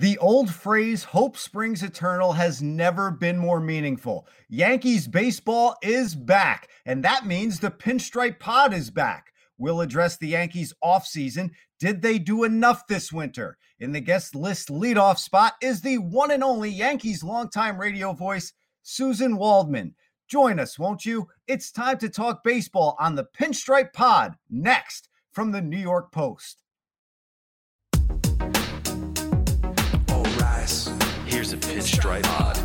The old phrase, hope springs eternal, has never been more meaningful. Yankees baseball is back, and that means the Pinstripe Pod is back. We'll address the Yankees offseason. Did they do enough this winter? In the guest list leadoff spot is the one and only Yankees longtime radio voice, Susan Waldman. Join us, won't you? It's time to talk baseball on the Pinstripe Pod next from the New York Post. Here's a pinstripe pod.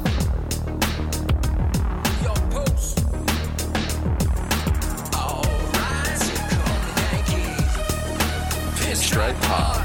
Pinstripe pod.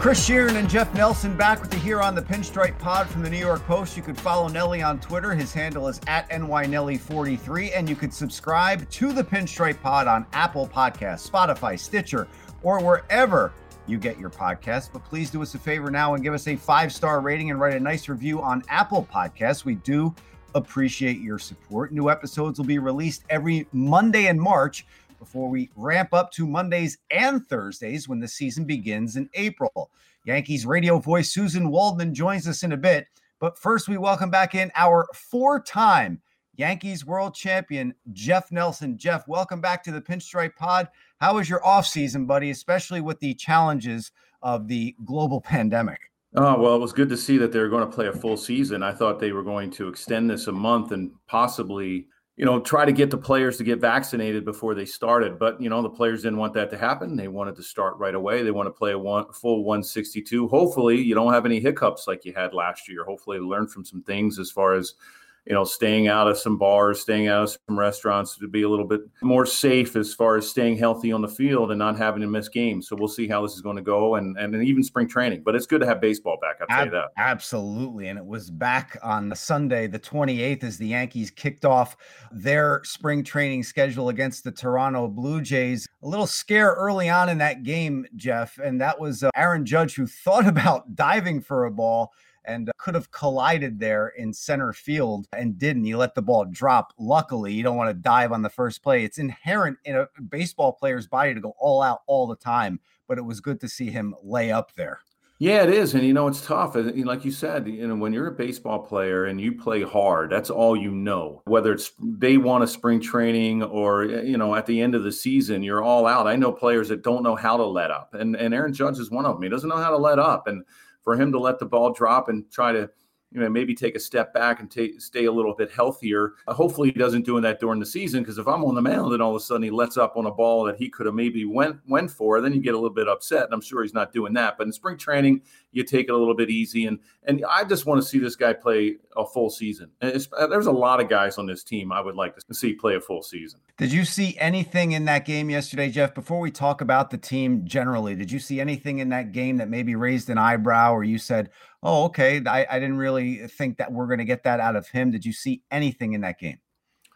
Chris Sheeran and Jeff Nelson back with you here on the Pinstripe Pod from the New York Post. You could follow Nelly on Twitter. His handle is at NYNelly43. And you could subscribe to the Pinstripe Pod on Apple Podcasts, Spotify, Stitcher, or wherever you get your podcasts. But please do us a favor now and give us a five star rating and write a nice review on Apple Podcasts. We do appreciate your support. New episodes will be released every Monday in March before we ramp up to Mondays and Thursdays when the season begins in April. Yankees radio voice Susan Waldman joins us in a bit. But first, we welcome back in our four time Yankees world champion, Jeff Nelson. Jeff, welcome back to the Pinstripe Pod. How was your offseason, buddy, especially with the challenges of the global pandemic? Oh, well, it was good to see that they were going to play a full season. I thought they were going to extend this a month and possibly you know, try to get the players to get vaccinated before they started. But, you know, the players didn't want that to happen. They wanted to start right away. They want to play a one, full 162. Hopefully, you don't have any hiccups like you had last year. Hopefully, learn from some things as far as you know, staying out of some bars, staying out of some restaurants to be a little bit more safe as far as staying healthy on the field and not having to miss games. So we'll see how this is going to go and and even spring training. But it's good to have baseball back. I'll tell you that. Absolutely. And it was back on the Sunday, the 28th, as the Yankees kicked off their spring training schedule against the Toronto Blue Jays. A little scare early on in that game, Jeff, and that was uh, Aaron Judge who thought about diving for a ball and uh, could have collided there in center field and didn't. He let the ball drop. Luckily, you don't want to dive on the first play. It's inherent in a baseball player's body to go all out all the time, but it was good to see him lay up there. Yeah, it is, and you know it's tough. And Like you said, you know when you're a baseball player and you play hard, that's all you know. Whether it's day one of spring training or you know at the end of the season, you're all out. I know players that don't know how to let up, and and Aaron Judge is one of them. He doesn't know how to let up, and for him to let the ball drop and try to you know, maybe take a step back and t- stay a little bit healthier. Uh, hopefully, he doesn't doing that during the season because if I'm on the mound and all of a sudden he lets up on a ball that he could have maybe went went for, then you get a little bit upset. And I'm sure he's not doing that. But in spring training, you take it a little bit easy. And and I just want to see this guy play a full season. Uh, there's a lot of guys on this team I would like to see play a full season. Did you see anything in that game yesterday, Jeff? Before we talk about the team generally, did you see anything in that game that maybe raised an eyebrow or you said, oh, okay, I, I didn't really think that we're going to get that out of him. Did you see anything in that game?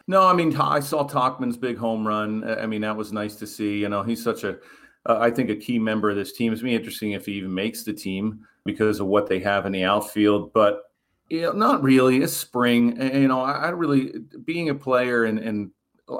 No, I mean, I saw Tauchman's big home run. I mean, that was nice to see. You know, he's such a, uh, I think, a key member of this team. It's be interesting if he even makes the team because of what they have in the outfield. But you know, not really. It's spring. And, you know, I, I really being a player and and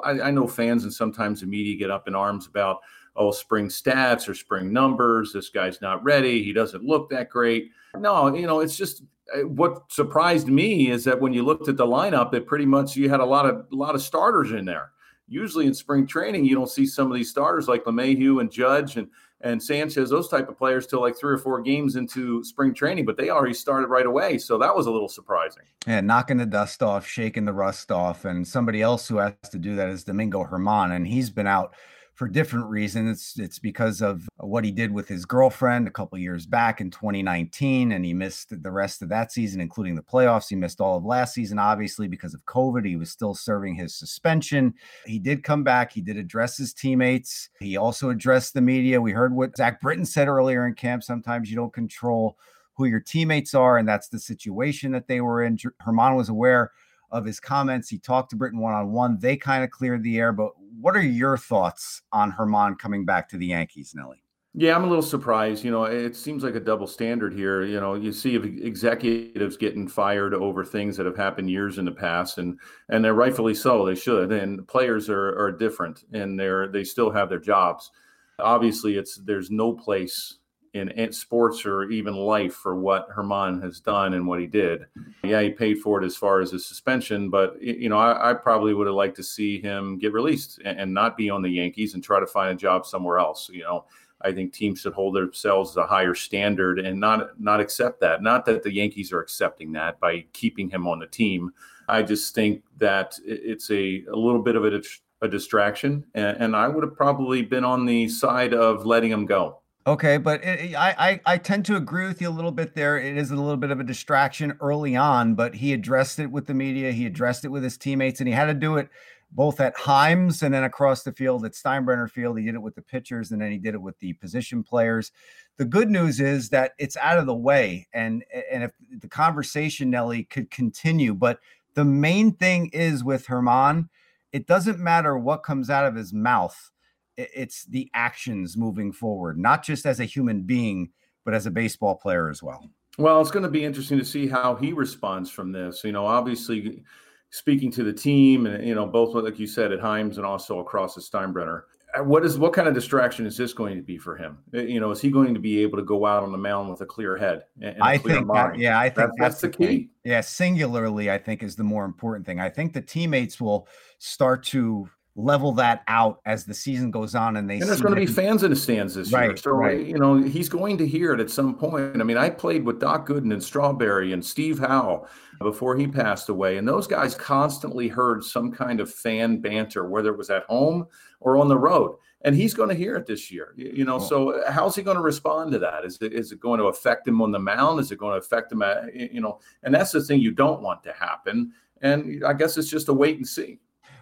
I, I know fans and sometimes the media get up in arms about oh spring stats or spring numbers. This guy's not ready. He doesn't look that great. No, you know, it's just uh, what surprised me is that when you looked at the lineup, it pretty much you had a lot of a lot of starters in there. Usually in spring training, you don't see some of these starters like LeMahieu and Judge and and Sanchez, those type of players, till like three or four games into spring training, but they already started right away. So that was a little surprising. Yeah, knocking the dust off, shaking the rust off, and somebody else who has to do that is Domingo Germán, and he's been out for different reasons. It's, it's because of what he did with his girlfriend a couple years back in 2019, and he missed the rest of that season, including the playoffs. He missed all of last season, obviously, because of COVID. He was still serving his suspension. He did come back. He did address his teammates. He also addressed the media. We heard what Zach Britton said earlier in camp. Sometimes you don't control who your teammates are, and that's the situation that they were in. Germán was aware of his comments. He talked to Britton one on one. They kind of cleared the air. But what are your thoughts on Germán coming back to the Yankees, Nelly? Yeah, I'm a little surprised. You know, it seems like a double standard here. You know, you see executives getting fired over things that have happened years in the past, and and they're rightfully so. They should. And players are are different, and they're they still have their jobs. Obviously, it's there's no place in sports or even life for what Germán has done and what he did. Yeah, he paid for it as far as his suspension, but you know, I, I probably would have liked to see him get released and, and not be on the Yankees and try to find a job somewhere else. You know I think teams should hold themselves to a higher standard and not not accept that. Not that the Yankees are accepting that by keeping him on the team. I just think that it's a, a little bit of a, a distraction, and, and I would have probably been on the side of letting him go. Okay, but it, I, I I tend to agree with you a little bit there. It is a little bit of a distraction early on, but he addressed it with the media. He addressed it with his teammates, and he had to do it both at Himes and then across the field at Steinbrenner Field. He did it with the pitchers and then he did it with the position players. The good news is that it's out of the way, and and if the conversation, Nelly, could continue, but the main thing is with Germán, it doesn't matter what comes out of his mouth. It's the actions moving forward, not just as a human being, but as a baseball player as well. Well, it's going to be interesting to see how he responds from this. You know, obviously, speaking to the team and you know both like you said at Himes and also across at Steinbrenner. Uh, what is what kind of distraction is this going to be for him? Uh, you know, is he going to be able to go out on the mound with a clear head? And I think, that, yeah, I think that's, that's, that's the key. key. Yeah, singularly, I think is the more important thing. I think the teammates will start to level that out as the season goes on and they and there's going to be fans in the stands this right, year so right. you know he's going to hear it at some point. I mean i played with doc gooden and strawberry and steve howe before he passed away and those guys constantly heard some kind of fan banter whether it was at home or on the road and he's going to hear it this year you know hmm. so uh, how's he going to respond to that? Is it, is it going to affect him on the mound? Is it going to affect him at you know and that's the thing you don't want to happen and i guess it's just a wait and see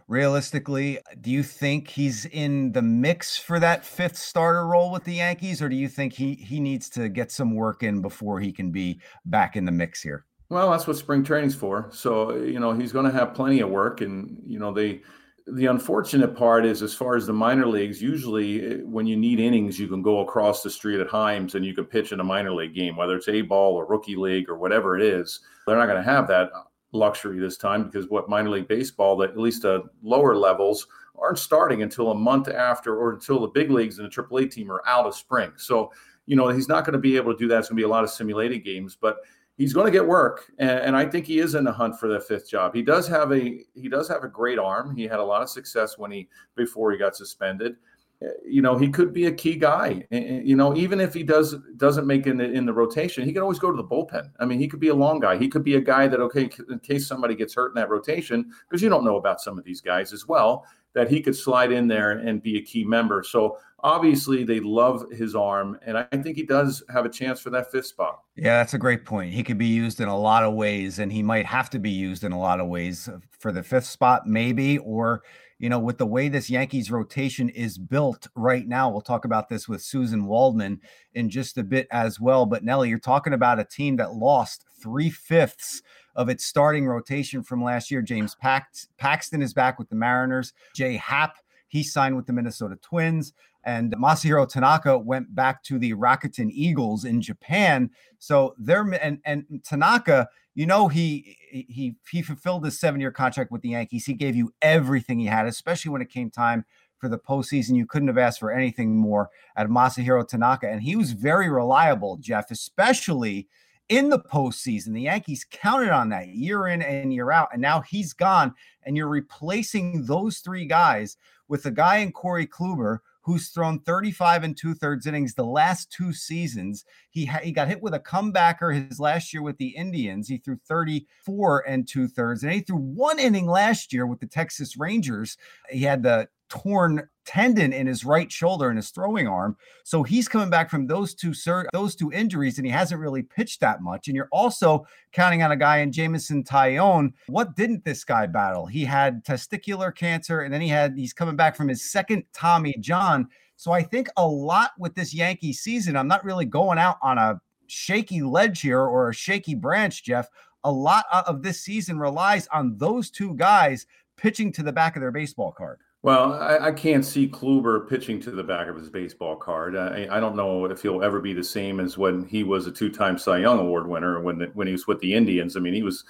realistically, do you think he's in the mix for that fifth starter role with the Yankees, or do you think he he needs to get some work in before he can be back in the mix here? Well, that's what spring training's for. So you know he's going to have plenty of work, and you know they. The unfortunate part is, as far as the minor leagues, usually eh, when you need innings, you can go across the street at Himes and you can pitch in a minor league game, whether it's A ball or rookie league or whatever it is. They're not going to have that luxury this time because what minor league baseball, that at least uh, lower levels, aren't starting until a month after or until the big leagues and the AAA team are out of spring. So, you know, he's not going to be able to do that. It's going to be a lot of simulated games, but he's going to get work, and, and, I think he is in the hunt for that fifth job. He does have a he does have a great arm. He had a lot of success when he before he got suspended you know he could be a key guy. You know even if he does doesn't make in the, in the rotation he can always go to the bullpen. I mean he could be a long guy. He could be a guy that okay in case somebody gets hurt in that rotation because you don't know about some of these guys as well that he could slide in there and be a key member. So obviously they love his arm and i think he does have a chance for that fifth spot. Yeah that's a great point. He could be used in a lot of ways and he might have to be used in a lot of ways uh, for the fifth spot maybe or you know, with the way this Yankees rotation is built right now, we'll talk about this with Susan Waldman in just a bit as well. But Nelly, you're talking about a team that lost three fifths of its starting rotation from last year. James Paxton is back with the Mariners. Jay Happ, he signed with the Minnesota Twins. And Masahiro Tanaka went back to the Rakuten Eagles in Japan. So they're and and Tanaka you know he he he fulfilled his seven year contract with the Yankees. He gave you everything he had, especially when it came time for the postseason. You couldn't have asked for anything more at Masahiro Tanaka, and he was very reliable, Jeff, especially in the postseason. The Yankees counted on that year in and year out, and now he's gone, and you're replacing those three guys with a guy in Corey Kluber who's thrown 35 and two thirds innings the last two seasons. He ha- he got hit with a comebacker his last year with the Indians. He threw 34 and two thirds, and he threw one inning last year with the Texas Rangers. He had the torn tendon in his right shoulder and his throwing arm. So he's coming back from those two sur- those two injuries, and he hasn't really pitched that much. And you're also counting on a guy in Jameson Taillon. What didn't this guy battle? He had testicular cancer, and then he had he's coming back from his second Tommy John. So I think a lot with this Yankee season, I'm not really going out on a shaky ledge here or a shaky branch, Jeff. A lot of this season relies on those two guys pitching to the back of their baseball card. Well, I, I, can't see Kluber pitching to the back of his baseball card. I, I, don't know if he'll ever be the same as when he was a two-time Cy Young Award winner when when he was with the Indians. I mean, he was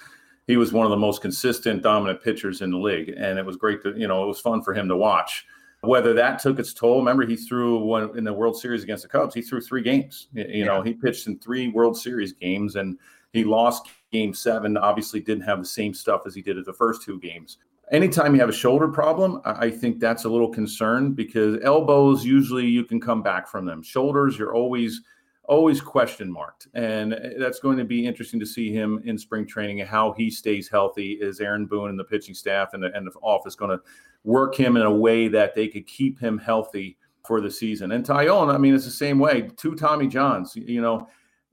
he was one of the most consistent, dominant pitchers in the league, and it was great to you know it was fun for him to watch. Whether that took its toll, remember he threw one in the World Series against the Cubs. He threw three games. You yeah. know, he pitched in three World Series games, and he lost Game Seven. Obviously, didn't have the same stuff as he did at the first two games anytime you have a shoulder problem, I think that's a little concern because elbows usually you can come back from them. Shoulders, you're always always question marked, and eh, that's going to be interesting to see him in spring training and how he stays healthy. Is Aaron Boone and the pitching staff and the, and the office going to work him in a way that they could keep him healthy for the season? And Taillon, I mean, it's the same way. Two Tommy Johns, you know,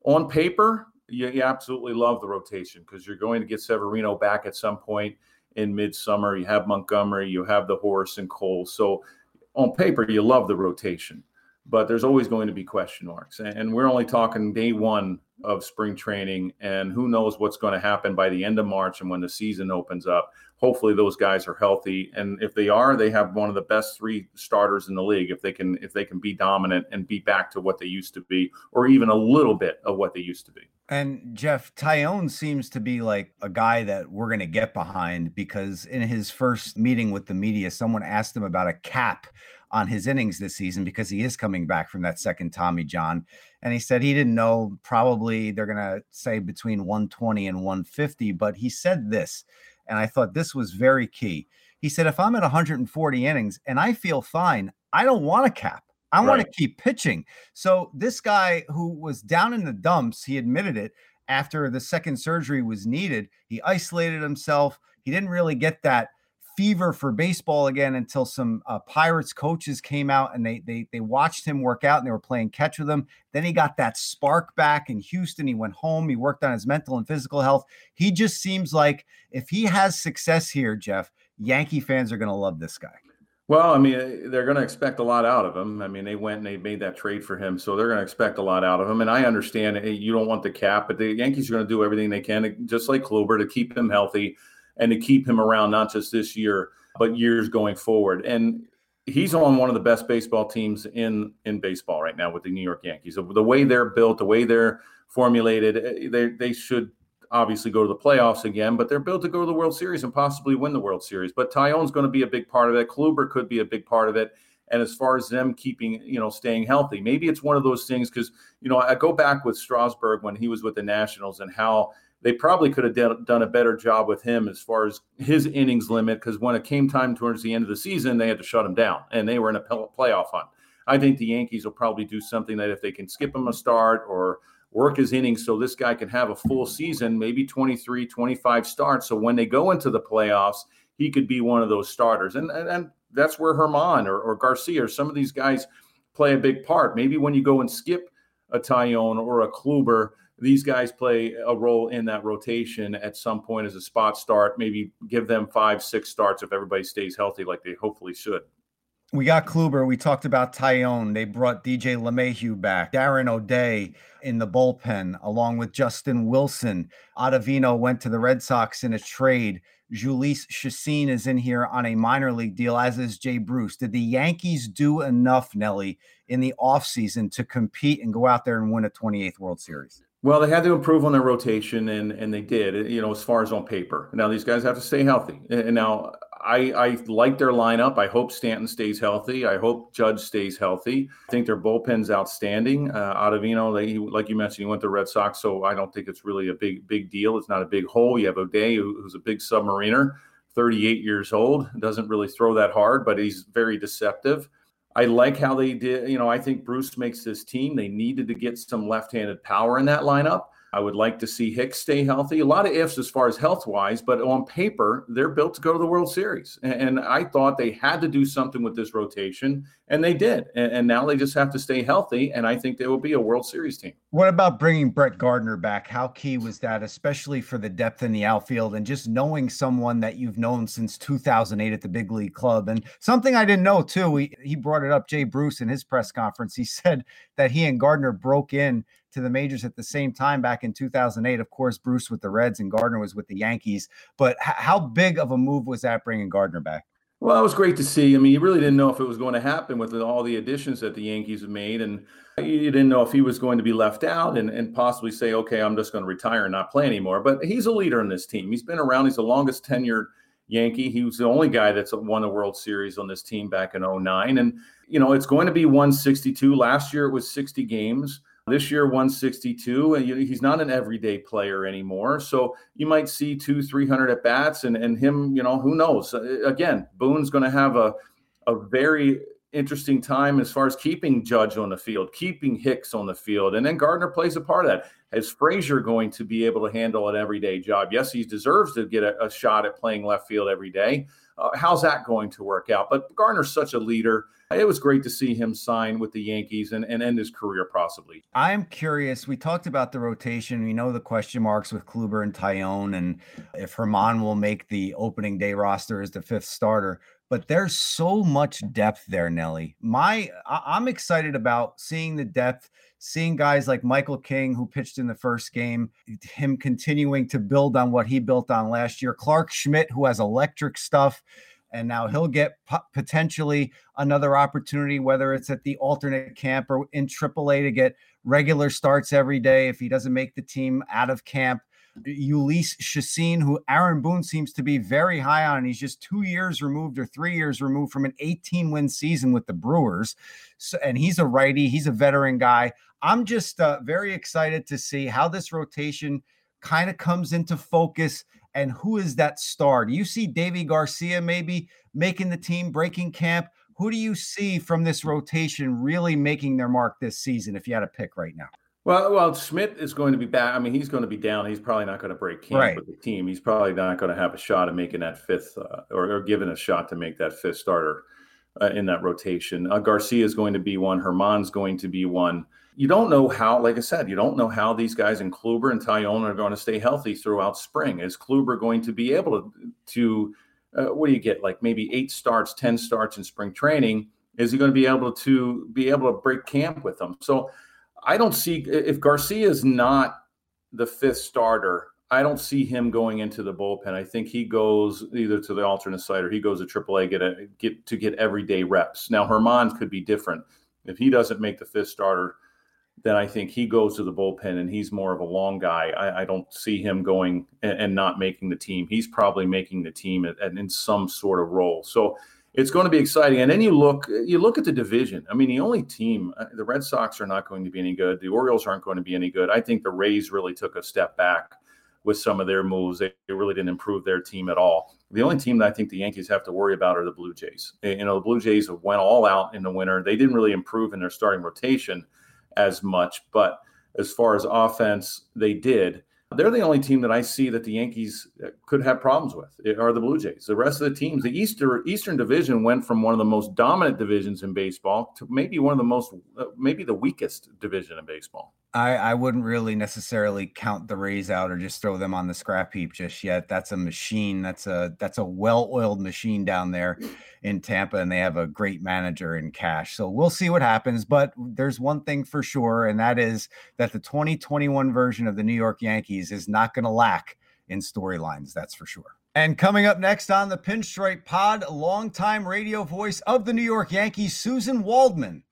on paper. You absolutely love the rotation because you're going to get Severino back at some point in midsummer. You have Montgomery, you have the horse and Cole. So on paper, you love the rotation, but there's always going to be question marks. And we're only talking day one of spring training, and who knows what's going to happen by the end of March and when the season opens up. Hopefully, those guys are healthy, and if they are, they have one of the best three starters in the league. If they can, if they can be dominant and be back to what they used to be, or even a little bit of what they used to be. And Jeff Taillon seems to be like a guy that we're going to get behind because in his first meeting with the media, someone asked him about a cap on his innings this season because he is coming back from that second Tommy John. And he said he didn't know. Probably they're going to say between 120 and 150. But he said this, and I thought this was very key. He said, if I'm at 140 innings and I feel fine, I don't want a cap. I right. want to keep pitching. So this guy who was down in the dumps, he admitted it after the second surgery was needed. He isolated himself. He didn't really get that fever for baseball again until some uh, Pirates coaches came out and they they they watched him work out and they were playing catch with him. Then he got that spark back in Houston. He went home. He worked on his mental and physical health. He just seems like if he has success here, Jeff, Yankee fans are going to love this guy. Well, I mean, they're going to expect a lot out of him. I mean, they went and they made that trade for him, so they're going to expect a lot out of him. And I understand hey, you don't want the cap, but the Yankees are going to do everything they can, just like Kluber, to keep him healthy and to keep him around not just this year, but years going forward. And he's on one of the best baseball teams in in baseball right now with the New York Yankees. The way they're built, the way they're formulated, eh, they they should obviously go to the playoffs again, but they're built to go to the World Series and possibly win the World Series. But Taillon's going to be a big part of it. Kluber could be a big part of it. And as far as them keeping, you know, staying healthy, maybe it's one of those things because, you know, I go back with Strasburg when he was with the Nationals and how they probably could have done a better job with him as far as his innings limit because when it came time towards the end of the season, they had to shut him down and they were in a playoff hunt. I think the Yankees will probably do something that if they can skip him a start or work his innings so this guy can have a full season, maybe 23, 25 starts. So when they go into the playoffs, he could be one of those starters. And, and, and that's where Germán or, or Garcia or some of these guys play a big part. Maybe when you go and skip a Taillon or a Kluber, these guys play a role in that rotation at some point as a spot start. Maybe give them five, six starts if everybody stays healthy, like they hopefully should we got Kluber. We talked about Taillon. They brought DJ LeMahieu back. Darren O'Day in the bullpen, along with Justin Wilson. Ottavino went to the Red Sox in a trade. Jhoulys Chacin is in here on a minor league deal, as is Jay Bruce. Did the Yankees do enough, Nelly, in the offseason to compete and go out there and win a 28th World Series? Well, they had to improve on their rotation, and and they did. You know, as far as on paper. Now these guys have to stay healthy. And now I, I like their lineup. I hope Stanton stays healthy. I hope Judge stays healthy. I think their bullpen's outstanding. Uh, Ottavino, they, like you mentioned, he went to the Red Sox, so I don't think it's really a big big deal. It's not a big hole. You have O'Day, who's a big submariner, 38 years old, doesn't really throw that hard, but he's very deceptive. I like how they did. You know, I think Bruce makes this team. They needed to get some left-handed power in that lineup. I would like to see Hicks stay healthy. A lot of ifs as far as health wise, but on paper, they're built to go to the World Series. And, I thought they had to do something with this rotation, and they did. And, now they just have to stay healthy. And I think they will be a World Series team. What about bringing Brett Gardner back? How key was that, especially for the depth in the outfield and just knowing someone that you've known since 2008 at the big league club? And something I didn't know too, he, he brought it up, Jay Bruce, in his press conference. He said that he and Gardner broke in to the majors at the same time back in 2008. Of course, Bruce with the Reds and Gardner was with the Yankees. But h- how big of a move was that bringing Gardner back? Well, it was great to see. I mean, you really didn't know if it was going to happen with all the additions that the Yankees have made, and you didn't know if he was going to be left out and, and possibly say, "Okay, I'm just going to retire and not play anymore." But he's a leader in this team. He's been around. He's the longest tenured Yankee. He was the only guy that's won the World Series on this team back in 09. And, you know, it's going to be 162. Last year it was 60 games. This year, 162, and he's not an everyday player anymore. So you might see two, 300 at bats, and and him, you know, who knows? Again, Boone's going to have a a very interesting time as far as keeping Judge on the field, keeping Hicks on the field, and then Gardner plays a part of that. Is Frazier going to be able to handle an everyday job? Yes, he deserves to get a, a shot at playing left field every day. Uh, how's that going to work out? But Gardner's such a leader. It was great to see him sign with the Yankees and, and end his career possibly. I'm curious. We talked about the rotation. We know the question marks with Kluber and Taillon, and if Germán will make the opening day roster as the fifth starter but there's so much depth there, Nelly. My I'm excited about seeing the depth, seeing guys like Michael King who pitched in the first game, him continuing to build on what he built on last year. Clarke Schmidt who has electric stuff and now he'll get potentially another opportunity whether it's at the alternate camp or in AAA to get regular starts every day if he doesn't make the team out of camp. Jhoulys Chacin, who Aaron Boone seems to be very high on. He's just two years removed or three years removed from an 18 win season with the Brewers. So, and he's a righty, he's a veteran guy. I'm just uh, very excited to see how this rotation kind of comes into focus and who is that star. Do you see Deivi Garcia maybe making the team, breaking camp? Who do you see from this rotation really making their mark this season if you had to pick right now? Well, well, Schmidt is going to be back. I mean, he's going to be down. He's probably not going to break camp right. with the team. He's probably not going to have a shot at making that fifth, uh, or, or given a shot to make that fifth starter uh, in that rotation. Uh, Garcia is going to be one. Germán's going to be one. You don't know how, like I said, you don't know how these guys in Kluber and Taillon are going to stay healthy throughout spring. Is Kluber going to be able to, to uh, what do you get, like maybe eight starts, ten starts in spring training? Is he going to be able to be able to break camp with them? So I don't see if Garcia is not the fifth starter. I don't see him going into the bullpen. I think he goes either to the alternate side or he goes to AAA get a, get to get everyday reps. Now Germán could be different. If he doesn't make the fifth starter, then I think he goes to the bullpen and he's more of a long guy. I, I don't see him going and, and, not making the team. He's probably making the team at, at, in some sort of role. So it's going to be exciting. And then you look, you look at the division. I mean, the only team, uh, the Red Sox are not going to be any good. The Orioles aren't going to be any good. I think the Rays really took a step back with some of their moves. They, they really didn't improve their team at all. The only team that I think the Yankees have to worry about are the Blue Jays. You know, the Blue Jays went all out in the winter. They didn't really improve in their starting rotation as much, but as far as offense, they did. They're the only team that I see that the Yankees uh, could have problems with eh, are the Blue Jays. The rest of the teams, the Eastern Eastern Division went from one of the most dominant divisions in baseball to maybe one of the most, uh, maybe the weakest division in baseball. I, I wouldn't really necessarily count the Rays out or just throw them on the scrap heap just yet. That's a machine. That's a that's a well-oiled machine down there in Tampa, and they have a great manager in Cash. So we'll see what happens. But there's one thing for sure, and that is that the 2021 version of the New York Yankees is not going to lack in storylines. That's for sure. And coming up next on the Pinstripe Pod, longtime radio voice of the New York Yankees, Susan Waldman.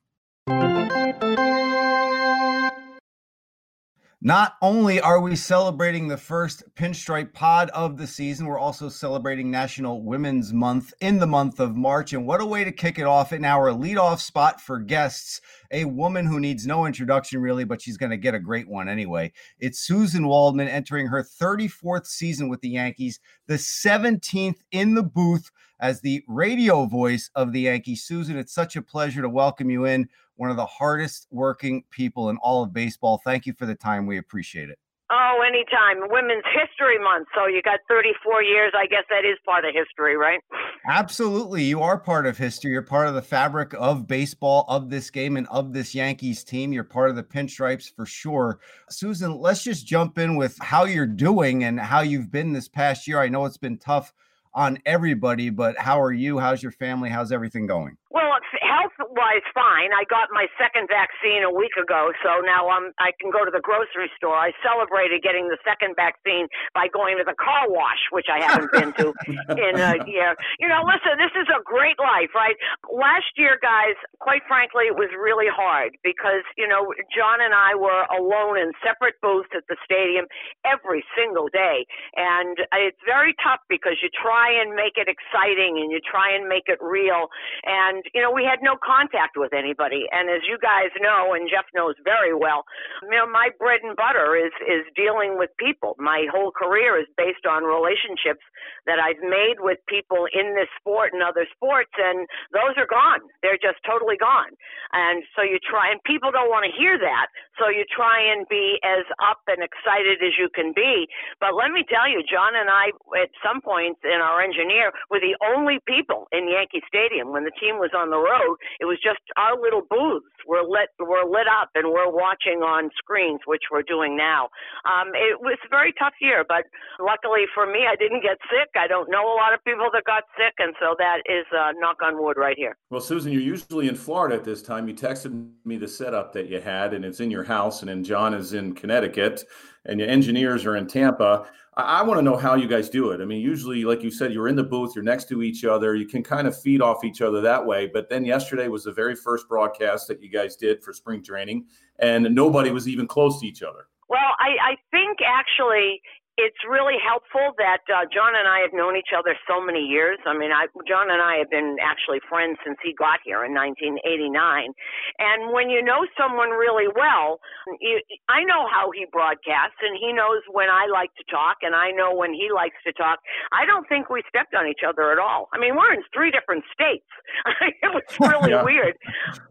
Not only are we celebrating the first pinstripe pod of the season, we're also celebrating National Women's Month in the month of March. And what a way to kick it off in our leadoff spot for guests, a woman who needs no introduction really, but she's going to get a great one anyway. It's Susan Waldman entering her 34th season with the Yankees, the 17th in the booth as the radio voice of the Yankees. Susan, it's such a pleasure to welcome you in one of the hardest working people in all of baseball. Thank you for the time. We appreciate it. Oh, anytime. Women's History Month. So you got 34 years. I guess that is part of history, right? Absolutely. You are part of history. You're part of the fabric of baseball, of this game, and of this Yankees team. You're part of the pinstripes for sure. Susan, let's just jump in with how you're doing and how you've been this past year. I know it's been tough on everybody, but how are you? How's your family? How's everything going? Well, health wise, fine. I got my second vaccine a week ago, so now I'm I can go to the grocery store. I celebrated getting the second vaccine by going to the car wash, which I haven't been to in a year. You know, listen, this is a great life, right? Last year, guys, quite frankly, it was really hard because you know John and I were alone in separate booths at the stadium every single day, and it's very tough because you try and make it exciting and you try and make it real, and and you know we had no contact with anybody. And as you guys know and jeff knows very well you know my bread and butter is is dealing with people. My whole career is based on relationships that i've made with people in this sport and other sports and those are gone. They're just totally gone. And so you try and people don't want to hear that. So you try and be as up and excited as you can be. But let me tell you john and i at some points in our engineer were the only people in yankee stadium when the team was was on the road, it was just our little booths were lit were lit up, and we're watching on screens, which we're doing now. Um, it was a very tough year, but luckily for me, I didn't get sick. I don't know a lot of people that got sick, and so that is uh, knock on wood right here. Well, Susan, you're usually in Florida at this time. You texted me the setup that you had, and it's in your house, and then John is in Connecticut, and your engineers are in Tampa. I, I want to know how you guys do it. I mean, usually, like you said, you're in the booth, you're next to each other, you can kind of feed off each other that way. But then yesterday was the very first broadcast that you guys did for spring training, and nobody was even close to each other. Well, I, I think actually it's really helpful that uh, John and I have known each other so many years. I mean, I, John and I have been actually friends since he got here in 1989. And when you know someone really well, you, I know how he broadcasts, and he knows when I like to talk, and I know when he likes to talk. I don't think we stepped on each other at all. I mean, we're in three different states. it was really yeah. weird.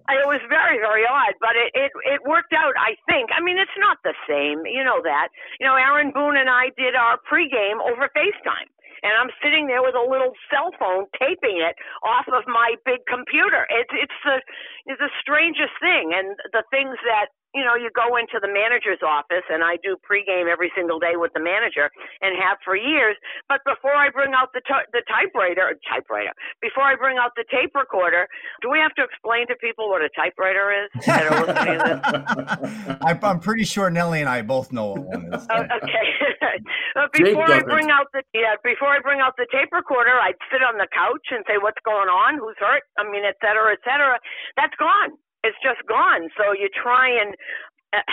It was very, very odd, but it, it it worked out. I think. I mean, it's not the same. You know that. You know, Aaron Boone and I did our pregame over FaceTime. And I'm sitting there with a little cell phone taping it off of my big computer. It's it's the it's the strangest thing, and the things that you know, you go into the manager's office, and I do pregame every single day with the manager, and have for years. But before I bring out the t- the typewriter, typewriter, before I bring out the tape recorder, do we have to explain to people what a typewriter is that are listening to this? I'm pretty sure Nellie and I both know what one is. Oh, okay. before I bring out the yeah, before I bring out the tape recorder, I'd sit on the couch and say, "What's going on? Who's hurt?" I mean, et cetera, et cetera. That's gone it's just gone. So you try and uh,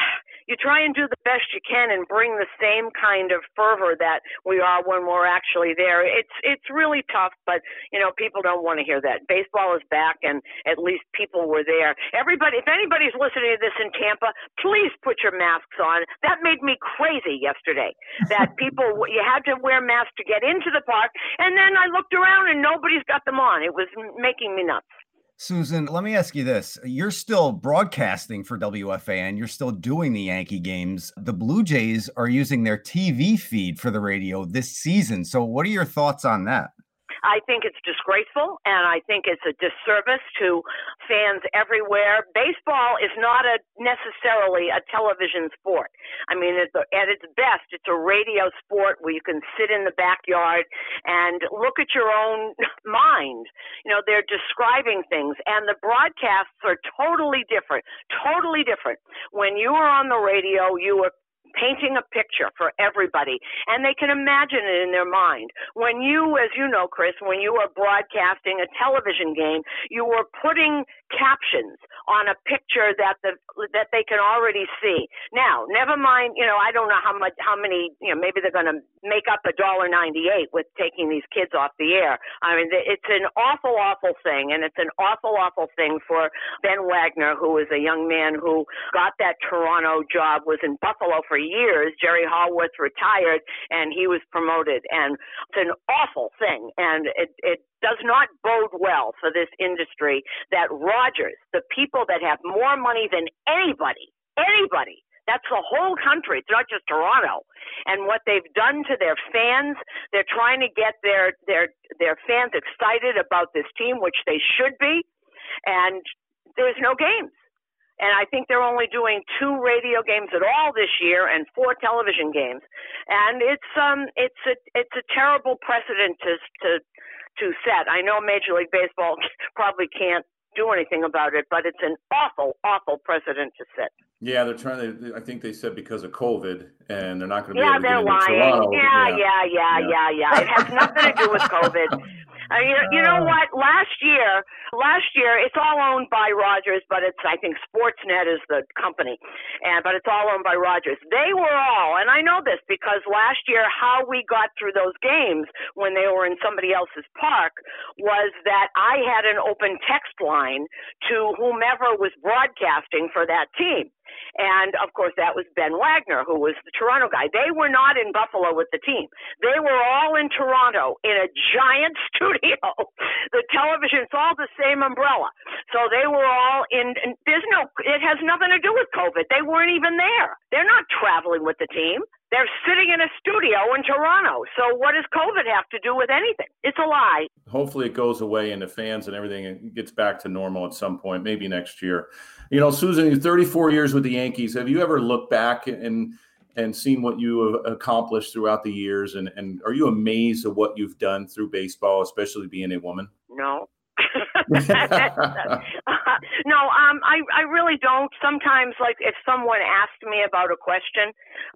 you try and do the best you can and bring the same kind of fervor that we are when we're actually there. It's it's really tough, but you know people don't want to hear that. Baseball is back, and at least people were there. Everybody, if anybody's listening to this in Tampa, please put your masks on. That made me crazy yesterday. That people you had to wear masks to get into the park, and then I looked around and nobody's got them on. It was making me nuts. Susan, let me ask you this. You're still broadcasting for WFAN. You're still doing the Yankee games. The Blue Jays are using their TV feed for the radio this season. So, what are your thoughts on that? I think it's disgraceful and I think it's a disservice to fans everywhere. Baseball is not a necessarily a television sport. I mean, at, at its best, it's a radio sport where you can sit in the backyard and look at your own mind. You know, they're describing things and the broadcasts are totally different, totally different. When you are on the radio, you are painting a picture for everybody and they can imagine it in their mind. When you, as you know, Chris, when you are broadcasting a television game, you are putting captions on a picture that the that they can already see. Now, never mind, you know, I don't know how much how many, you know, maybe they're going to make up a dollar 98 with taking these kids off the air. I mean, it's an awful awful thing and it's an awful awful thing for Ben Wagner who is a young man who got that Toronto job was in Buffalo for years. Jerry Howarth retired and he was promoted and it's an awful thing and it it does not bode well for this industry that Rogers, the people that have more money than anybody, anybody, that's the whole country. It's not just Toronto. And what they've done to their fans, they're trying to get their their their fans excited about this team, which they should be. And there's no games. And I think they're only doing two radio games at all this year and four television games. And it's um it's a it's a terrible precedent to to to set. I know Major League Baseball probably can't do anything about it. But it's an awful, awful precedent to set. Yeah, they're trying to. I think they said because of COVID, and they're not going to be Yeah, able to they're lying. Yeah, yeah, yeah, Yeah. yeah, yeah. It has nothing to do with COVID. Uh, you, you know what? Last year, last year, it's all owned by Rogers, but it's I think Sportsnet is the company, and but it's all owned by Rogers. They were all, and I know this because last year, how we got through those games when they were in somebody else's park was that I had an open text line to whomever was broadcasting for that team. And of course, that was Ben Wagner, who was the Toronto guy. They were not in Buffalo with the team. They were all in Toronto in a giant studio. The television, it's all the same umbrella. So they were all in, there's no, it has nothing to do with COVID. They weren't even there. They're not traveling with the team. They're sitting in a studio in Toronto. So what does COVID have to do with anything? It's a lie. Hopefully, it goes away, and the fans and everything gets back to normal at some point, maybe next year. You know, Susan, you're 34 years with the Yankees. Have you ever looked back and and seen what you have accomplished throughout the years? And and are you amazed at what you've done through baseball, especially being a woman? No. no, um, I I really don't. Sometimes, like if someone asked me about a question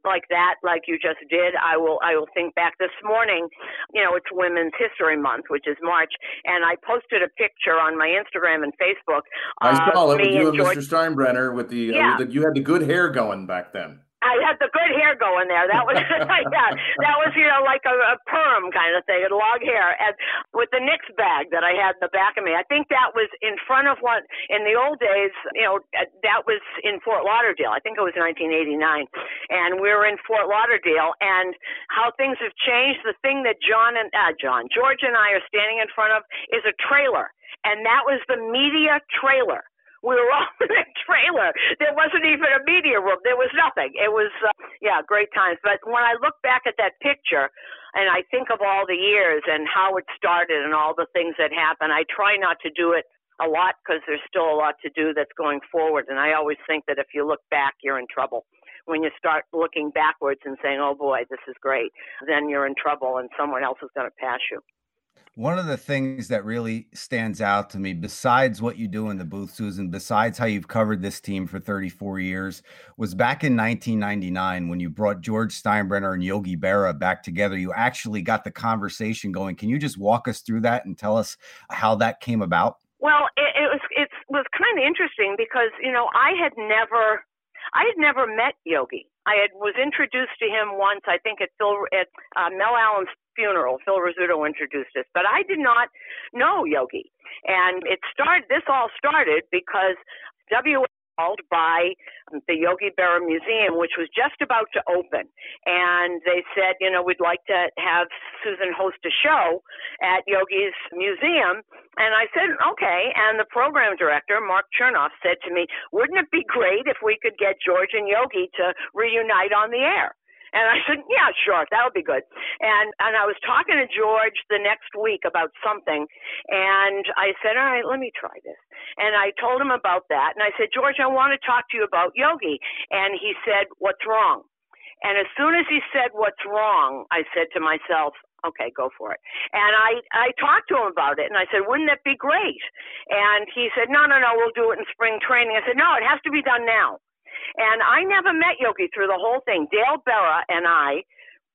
like that, like you just did, I will I will think back. This morning, you know, it's Women's History Month, which is March, and I posted a picture on my Instagram and Facebook. I saw it with you and George. Mr. Steinbrenner with the, uh, with the you had the good hair going back then. I had the good hair going there. That was yeah, that was you know like a, a perm kind of thing, a long hair, and with the Knicks bag that I had in the back of me. I think that was in front of one in the old days. You know, uh, that was in Fort Lauderdale. I think it was 1989, and we were in Fort Lauderdale. And how things have changed. The thing that John and uh, John George and I are standing in front of is a trailer, and that was the media trailer. We were all in a trailer. There wasn't even a media room. There was nothing. It was, uh, yeah, great times. But when I look back at that picture and I think of all the years and how it started and all the things that happened, I try not to do it a lot because there's still a lot to do that's going forward. And I always think that if you look back, you're in trouble. When you start looking backwards and saying, oh boy, this is great, then you're in trouble and someone else is going to pass you. One of the things that really stands out to me, besides what you do in the booth, Susan, besides how you've covered this team for 34 years, was back in 1999 when you brought George Steinbrenner and Yogi Berra back together. You actually got the conversation going. Can you just walk us through that and tell us how that came about? Well, it, it was it was kind of interesting because you know I had never I had never met Yogi. I had was introduced to him once, I think at Phil at uh, Mel Allen's funeral. Phil Rizzuto introduced us, but I did not know Yogi. And it started. This all started because W called by um, the Yogi Berra Museum, which was just about to open. And they said, you know, we'd like to have Susan host a show at Yogi's museum. And I said, okay. And the program director, Mark Chernoff, said to me, wouldn't it be great if we could get George and Yogi to reunite on the air? And I said, yeah, sure, that would be good. And and I was talking to George the next week about something, and I said, all right, let me try this. And I told him about that, and I said, George, I want to talk to you about Yogi. And he said, what's wrong? And as soon as he said, what's wrong, I said to myself, okay, go for it. And I, I talked to him about it and I said, wouldn't that be great? And he said, no, no, no, we'll do it in spring training. I said, no, it has to be done now. And I never met Yogi through the whole thing. Dale Berra and I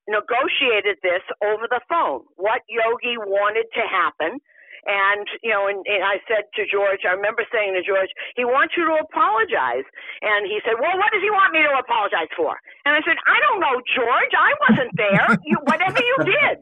negotiated this over the phone, what Yogi wanted to happen. And, you know, and, and I said to George, I remember saying to George, he wants you to apologize. And he said, well, what does he want me to apologize for? And I said, I don't know, George. I wasn't there. You, whatever you did.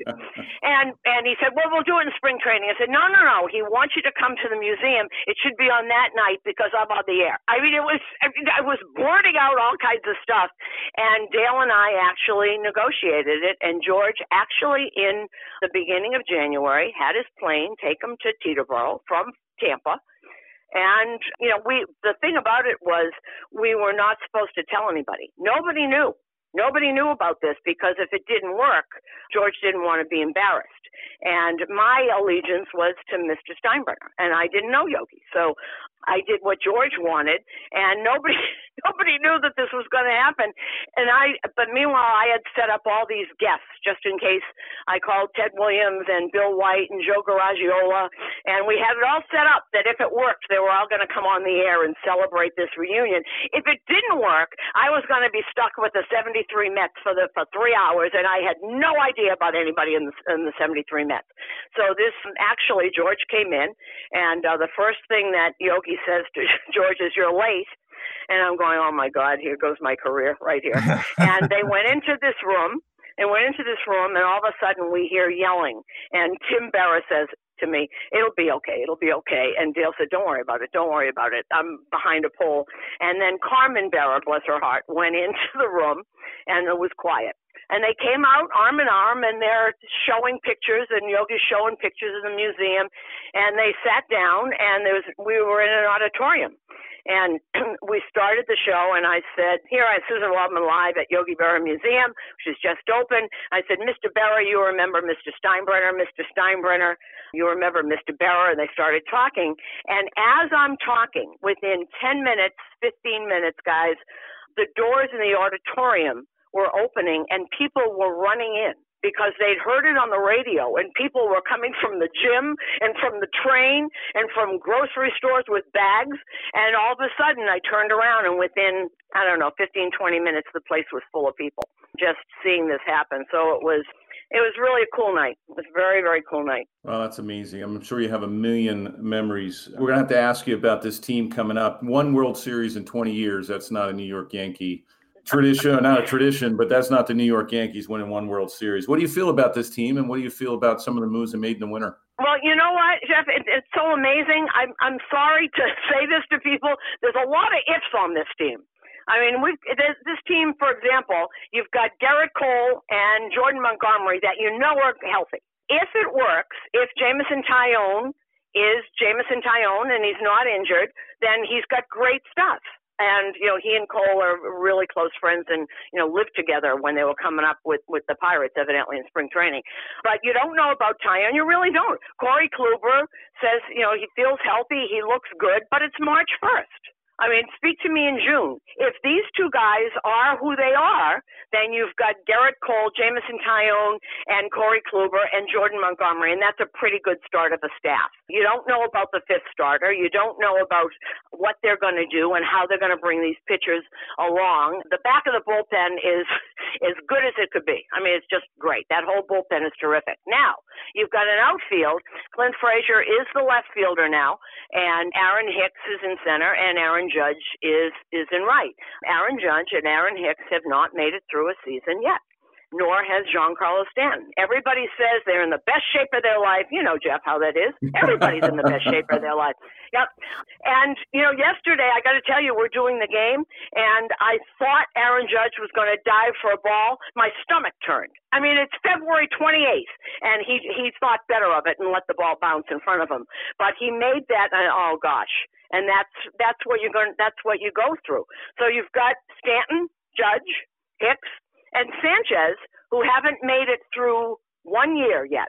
And, and he said, well, we'll do it in spring training. I said, no, no, no. He wants you to come to the museum. It should be on that night because I'm on the air. I mean, it was, I, mean, I was blurting out all kinds of stuff. And Dale and I actually negotiated it. And George actually, in the beginning of January, had his plane take him to Teterboro from Tampa. And, you know, we, the thing about it was we were not supposed to tell anybody. Nobody knew. Nobody knew about this because if it didn't work, George didn't want to be embarrassed. And my allegiance was to Mr. Steinbrenner, and I didn't know Yogi. So I did what George wanted, and nobody nobody knew that this was going to happen. And I, but meanwhile, I had set up all these guests just in case. I called Ted Williams and Bill White and Joe Garagiola, and we had it all set up that if it worked, they were all going to come on the air and celebrate this reunion. If it didn't work, I was going to be stuck with the 73 Mets for the for three hours, and I had no idea about anybody in the in the 73 Mets. So this actually, George came in, and uh, the first thing that Yogi says to George is, "You're late." And I'm going, oh my God, here goes my career right here. and they went into this room and went into this room, and all of a sudden we hear yelling. And Tim Berra says to me, "It'll be okay. It'll be okay." And Dale said, "Don't worry about it. Don't worry about it. I'm behind a pole." And then Carmen Berra, bless her heart, went into the room, and it was quiet. And they came out arm in arm, and they're showing pictures, and Yogi's showing pictures in the museum. And they sat down, and there was we were in an auditorium and we started the show, and I said, Here I am, Susan Waldman live at Yogi Berra Museum, which is just open. I said, Mr. Berra, you remember Mr. Steinbrenner. Mr. Steinbrenner, you remember Mr. Berra. And they started talking. And as I'm talking, within 10 minutes, 15 minutes, guys, the doors in the auditorium were opening and people were running in because they'd heard it on the radio and people were coming from the gym and from the train and from grocery stores with bags and all of a sudden I turned around and within I don't know 15 20 minutes the place was full of people just seeing this happen so it was it was really a cool night. It was a very, very cool night. Well, that's amazing. I'm sure you have a million memories. We're going to have to ask you about this team coming up. One World Series in 20 years. That's not a New York Yankee tradition, not a tradition, but that's not the New York Yankees winning one World Series. What do you feel about this team, and what do you feel about some of the moves they made in the winter? Well, you know what, Jeff? It, it's so amazing. I'm I'm sorry to say this to people. There's a lot of ifs on this team. I mean, we this team, for example, you've got Gerrit Cole and Jordan Montgomery that you know are healthy. If it works, if Jameson Taillon is Jameson Taillon and he's not injured, then he's got great stuff and you know he and Cole are really close friends and you know lived together when they were coming up with with the Pirates evidently in spring training. But you don't know about Taillon, you really don't. Corey Kluber says you know he feels healthy, he looks good, but it's March first. I mean, speak to me in June. If these two guys are who they are, then you've got Gerrit Cole, Jameson Taillon, and Corey Kluber and Jordan Montgomery, and that's a pretty good start of a staff. You don't know about the fifth starter. You don't know about what they're going to do and how they're going to bring these pitchers along. The back of the bullpen is as good as it could be. I mean, it's just great. That whole bullpen is terrific. Now, you've got an outfield. Clint Frazier is the left fielder now, and Aaron Hicks is in center, and Aaron Judge is is in right. Aaron Judge and Aaron Hicks have not made it through a season yet nor has Giancarlo Stanton. Everybody says they're in the best shape of their life. You know, Jeff, how that is. Everybody's in the best shape of their life. Yep. And, you know, yesterday, I got to tell you, we're doing the game, and I thought Aaron Judge was going to dive for a ball. My stomach turned. I mean, it's February 28th, and he he thought better of it and let the ball bounce in front of him. But he made that, and oh gosh, and that's that's what you're going. That's what you go through. So you've got Stanton, Judge, Hicks, and Sanchez, who haven't made it through one year yet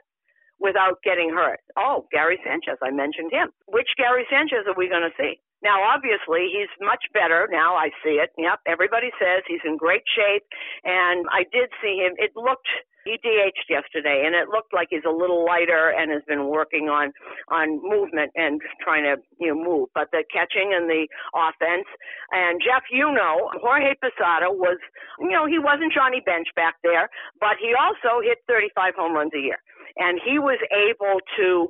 without getting hurt. Oh, Gary Sanchez, I mentioned him. Which Gary Sanchez are we going to see? Now, obviously, he's much better. Now I see it. Yep, everybody says he's in great shape. And I did see him. It looked he DH'd yesterday, and it looked like he's a little lighter and has been working on on movement and trying to you know move. But the catching and the offense, and Jeff, you know, Jorge Posada was you know he wasn't Johnny Bench back there, but he also hit 35 home runs a year, and he was able to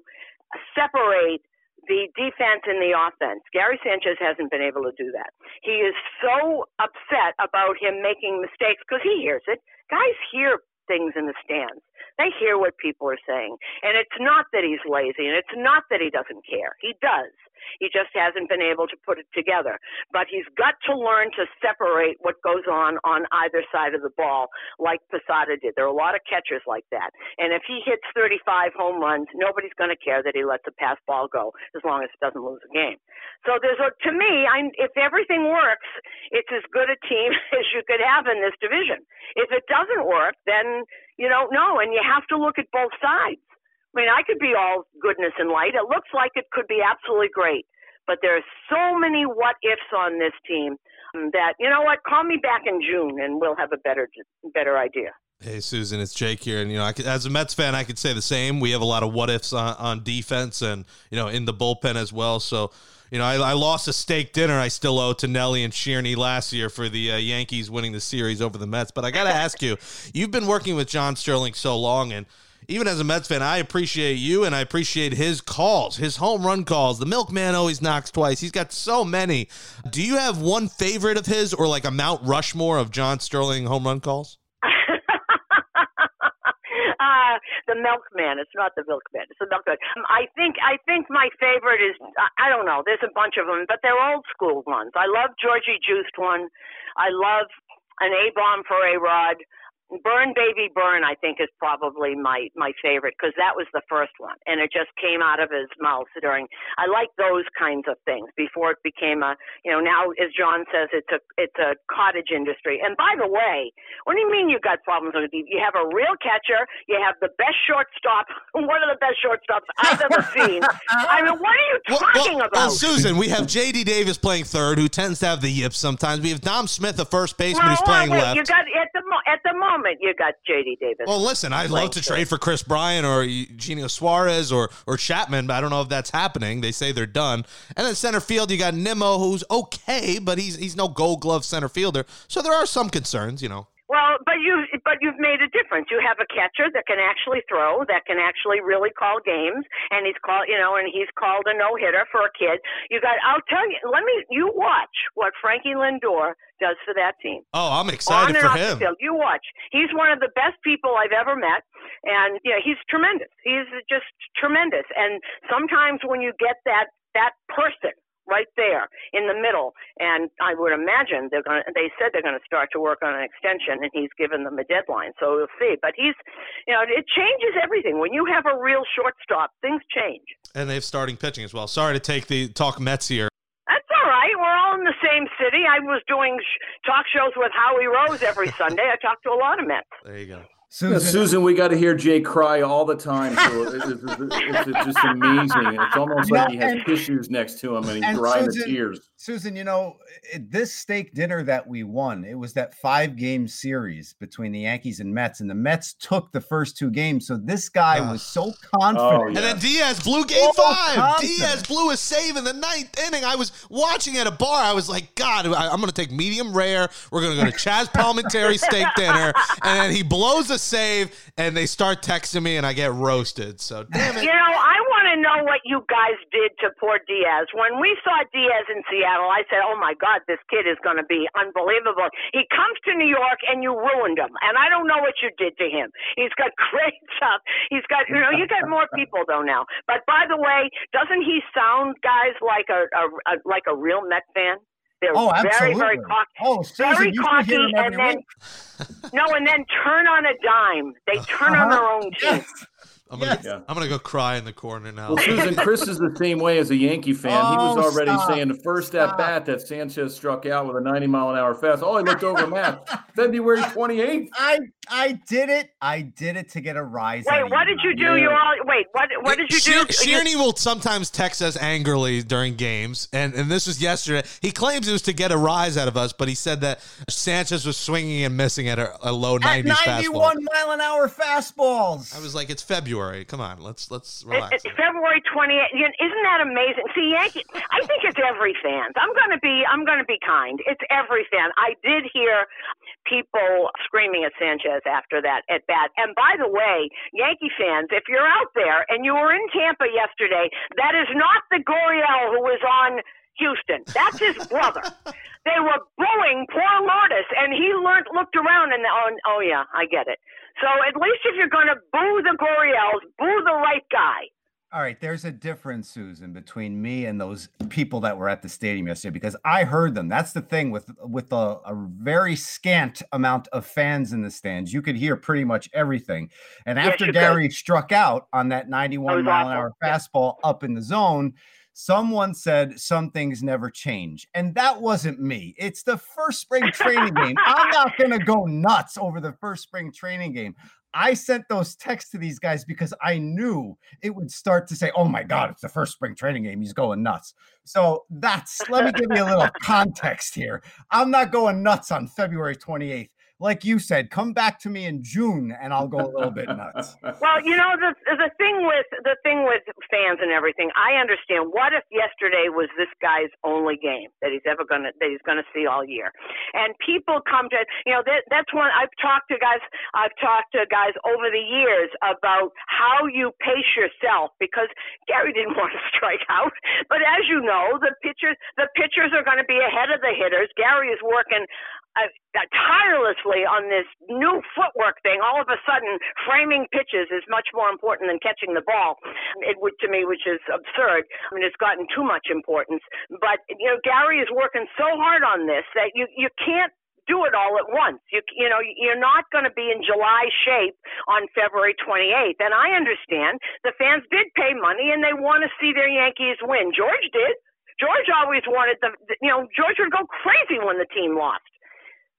separate the defense and the offense. Gary Sanchez hasn't been able to do that. He is so upset about him making mistakes because he hears it. Guys hear things in the stands. They hear what people are saying. And it's not that he's lazy and it's not that he doesn't care. He does. He just hasn't been able to put it together. But he's got to learn to separate what goes on on either side of the ball, like Posada did. There are a lot of catchers like that. And if he hits 35 home runs, nobody's going to care that he lets a pass ball go as long as it doesn't lose a game. So there's a, to me, I'm, if everything works, it's as good a team as you could have in this division. If it doesn't work, then you don't know, and you have to look at both sides. I mean, I could be all goodness and light. It looks like it could be absolutely great. but there are so many what ifs on this team that you know what? Call me back in June, and we'll have a better better idea. Hey Susan, it's Jake here, and you know, could, as a Mets fan, I could say the same. We have a lot of what ifs on, on defense, and you know, in the bullpen as well. So, you know, I, I lost a steak dinner I still owe to Nelly and Shearney last year for the uh, Yankees winning the series over the Mets. But I got to ask you, you've been working with John Sterling so long, and even as a Mets fan, I appreciate you and I appreciate his calls, his home run calls. The milkman always knocks twice. He's got so many. Do you have one favorite of his or like a Mount Rushmore of John Sterling home run calls? uh, the milkman. It's not the milkman. It's the milkman. I think I think my favorite is I don't know. There's a bunch of them, but they're old school ones. I love Georgie Juiced one. I love an A bomb for A Rod. Burn Baby Burn, I think, is probably my my favorite because that was the first one, and it just came out of his mouth during. I like those kinds of things before it became a, you know, now as John says, it's a it's a cottage industry. And by the way, what do you mean you got problems with it? You have a real catcher, you have the best shortstop, one of the best shortstops I've ever seen. I mean, what are you talking well, well, about? Well, Susan, we have J.D. Davis playing third, who tends to have the yips sometimes. We have Dom Smith, the first baseman, well, who's playing wait, left. You got at the at the moment you got J.D. Davis. Well, listen, I'd love to trade for Kris Bryant or Eugenio Suarez or or Chapman, but I don't know if that's happening. They say they're done. And then center field, you got Nimmo, who's okay, but he's he's no Gold Glove center fielder. So there are some concerns, you know. Well, but you but you've made a difference. You have a catcher that can actually throw, that can actually really call games, and he's called you know, and he's called a no hitter for a kid. You got I'll tell you. Let me you watch what Frankie Lindor does for that team. Oh, I'm excited for him. Field. You watch. He's one of the best people I've ever met, and yeah, he's tremendous. He's just tremendous. And sometimes when you get that that person right there in the middle. And I would imagine they're going. They said they're going to start to work on an extension, and he's given them a deadline. So we'll see. But he's, you know, it changes everything when you have a real shortstop. Things change. And they have starting pitching as well. Sorry to take the talk Mets here. That's all right. We're all in the same city. I was doing sh- talk shows with Howie Rose every Sunday. I talked to a lot of Mets. There you go. Susan, Susan we got to hear Jay cry all the time. So it's, it's, it's, it's, just amazing. It's almost like he has and, tissues next to him and he's drying Susan, the tears. Susan, you know, this steak dinner that we won, it was that five game series between the Yankees and Mets, and the Mets took the first two games. So this guy uh, was so confident. Oh, yeah. And then Diaz blew game so five. Confident. Diaz blew a save in the ninth inning. I was watching at a bar. I was like, God, I, am going to take medium rare. We're going to go to Chazz Palminteri steak dinner. And then he blows a save, and they start texting me, and I get roasted. So damn it. You know, I want to know what you guys did to poor Diaz. When we saw Diaz in Seattle, I said, "Oh my God, this kid is going to be unbelievable." He comes to New York, and you ruined him. And I don't know what you did to him. He's got great stuff. He's got, you know, you got more people though now. But by the way, doesn't he sound, guys, like a, a, a like a real Met fan? They're oh, very, very cocky. Oh, Susan, very cocky, and then no, and then turn on a dime. They turn uh-huh. on their own team. Yes. I'm gonna, yes. I'm gonna go cry in the corner now. Well, Susan, Chris is the same way as a Yankee fan. Oh, he was oh, already stop. saying the first stop. at bat that Sanchez struck out with a 90 mile an hour fast. Oh, I looked over Matt. February 28th. I I did it. I did it to get a rise. Wait, what did you do? Yeah. You all wait. What what did you do? Shearney will sometimes text us angrily during games, and and this was yesterday. He claims it was to get a rise out of us, but he said that Sanchez was swinging and missing at a, a low 90s at 91 mile an hour fastballs. I was like, it's February. Come on, let's let's relax. It, it, February 28th. Isn't that amazing? See, Yankee. I think it's every fan. I'm gonna be I'm gonna be kind. It's every fan. I did hear people screaming at Sanchez after that at bat. And by the way, Yankee fans, if you're out there and you were in Tampa yesterday, that is not the Gurriel who was on Houston. That's his brother. they were booing poor Lourdes, and he learned, looked around and oh, oh yeah, I get it. So at least if you're going to boo the Gurriels, boo the right guy. All right, there's a difference, Susan, between me and those people that were at the stadium yesterday because I heard them. That's the thing with with a, a, very scant amount of fans in the stands. You could hear pretty much everything. And after Gary could. struck out on that 91 mile an hour fastball up in the zone, Someone said some things never change, and that wasn't me. It's the first spring training game. I'm not going to go nuts over the first spring training game. I sent those texts to these guys because I knew it would start to say, "Oh my God, it's the first spring training game. He's going nuts." So that's let me give you a little context here. I'm not going nuts on February 28th like you said, come back to me in June and I'll go a little bit nuts. Well, you know the the thing with the thing with fans and everything, I understand. What if yesterday was this guy's only game that he's ever gonna that he's gonna see all year? And people come to you know that that's one I've talked to guys I've talked to guys over the years about how you pace yourself because Gary didn't want to strike out, but as you know, the pitchers the pitchers are going to be ahead of the hitters. Gary is working uh, tirelessly on this new footwork thing. All of a sudden, framing pitches is much more important than catching the ball. It would to me, which is absurd. I mean, it's gotten too much importance. But you know, Gary is working so hard on this that you you can't do it all at once. You you know you're not going to be in July shape on February 28th. And I understand the fans did pay money and they want to see their Yankees win. George did. George always wanted the you know George would go crazy when the team lost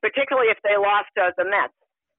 particularly if they lost uh, the Mets.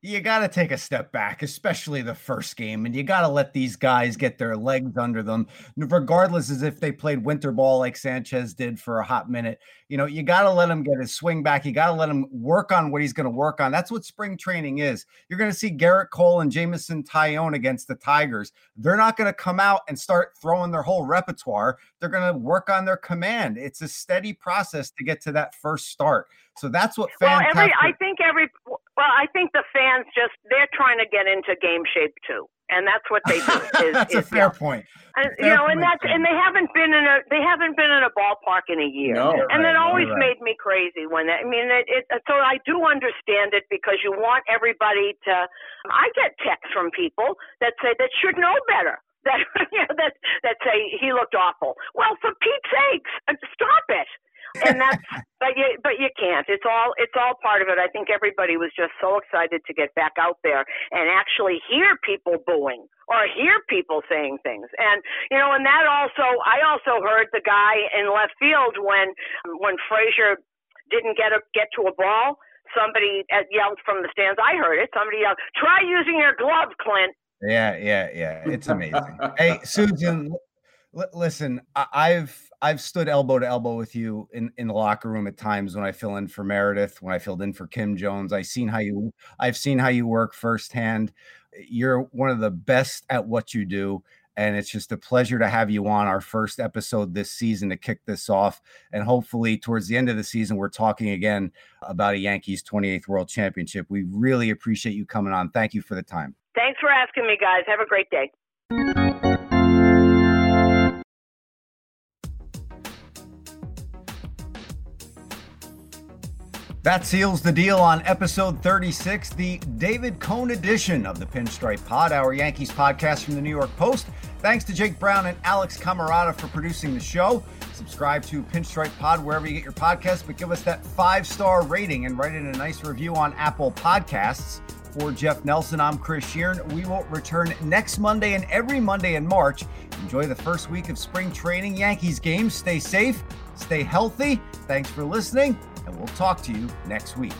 You got to take a step back, especially the first game, and you got to let these guys get their legs under them, regardless as if they played winter ball like Sanchez did for a hot minute. You know, you got to let him get his swing back. You got to let him work on what he's going to work on. That's what spring training is. You're going to see Gerrit Cole and Jameson Taillon against the Tigers. They're not going to come out and start throwing their whole repertoire. They're going to work on their command. It's a steady process to get to that first start. So that's what fans. Well, every to- I think every well, I think the fans just they're trying to get into game shape too, and that's what they do. Is, that's is, a fair yeah. point. And, Fair you know, and that's and they haven't been in a they haven't been in a ballpark in a year, No. and Right, it always right. made me crazy when that. I mean, it, it. So I do understand it because you want everybody to. I get texts from people that say that should know better. That you know, that that say he looked awful. Well, for Pete's sakes, uh, stop it. And that's but you but you can't. It's all it's all part of it. I think everybody was just so excited to get back out there and actually hear people booing or hear people saying things. And you know and that also i also heard the guy in left field when when frazier didn't get a get to a ball somebody yelled from the stands. I heard it. Somebody yelled try using your glove clint. Yeah, yeah, yeah. It's amazing. hey, Susan, listen, I've I've stood elbow to elbow with you in in the locker room at times when I fill in for Meredith, when I filled in for Kim Jones. I've seen how you I've seen how you work firsthand. You're one of the best at what you do. And it's just a pleasure to have you on our first episode this season to kick this off. And hopefully, towards the end of the season, we're talking again about a Yankees 28th World Championship. We really appreciate you coming on. Thank you for the time. thanks for asking me guys have a great day That seals the deal on episode 36, the David Cone edition of the Pinstripe Pod, our Yankees podcast from the New York Post. Thanks to Jake Brown and Alex Camarada for producing the show. Subscribe to Pinstripe Pod wherever you get your podcasts, but give us that five star rating and write in a nice review on Apple Podcasts. For Jeff Nelson, I'm Chris Shearn. We will return next Monday and every Monday in March. Enjoy the first week of spring training Yankees games. Stay safe, stay healthy. Thanks for listening, and we'll talk to you next week.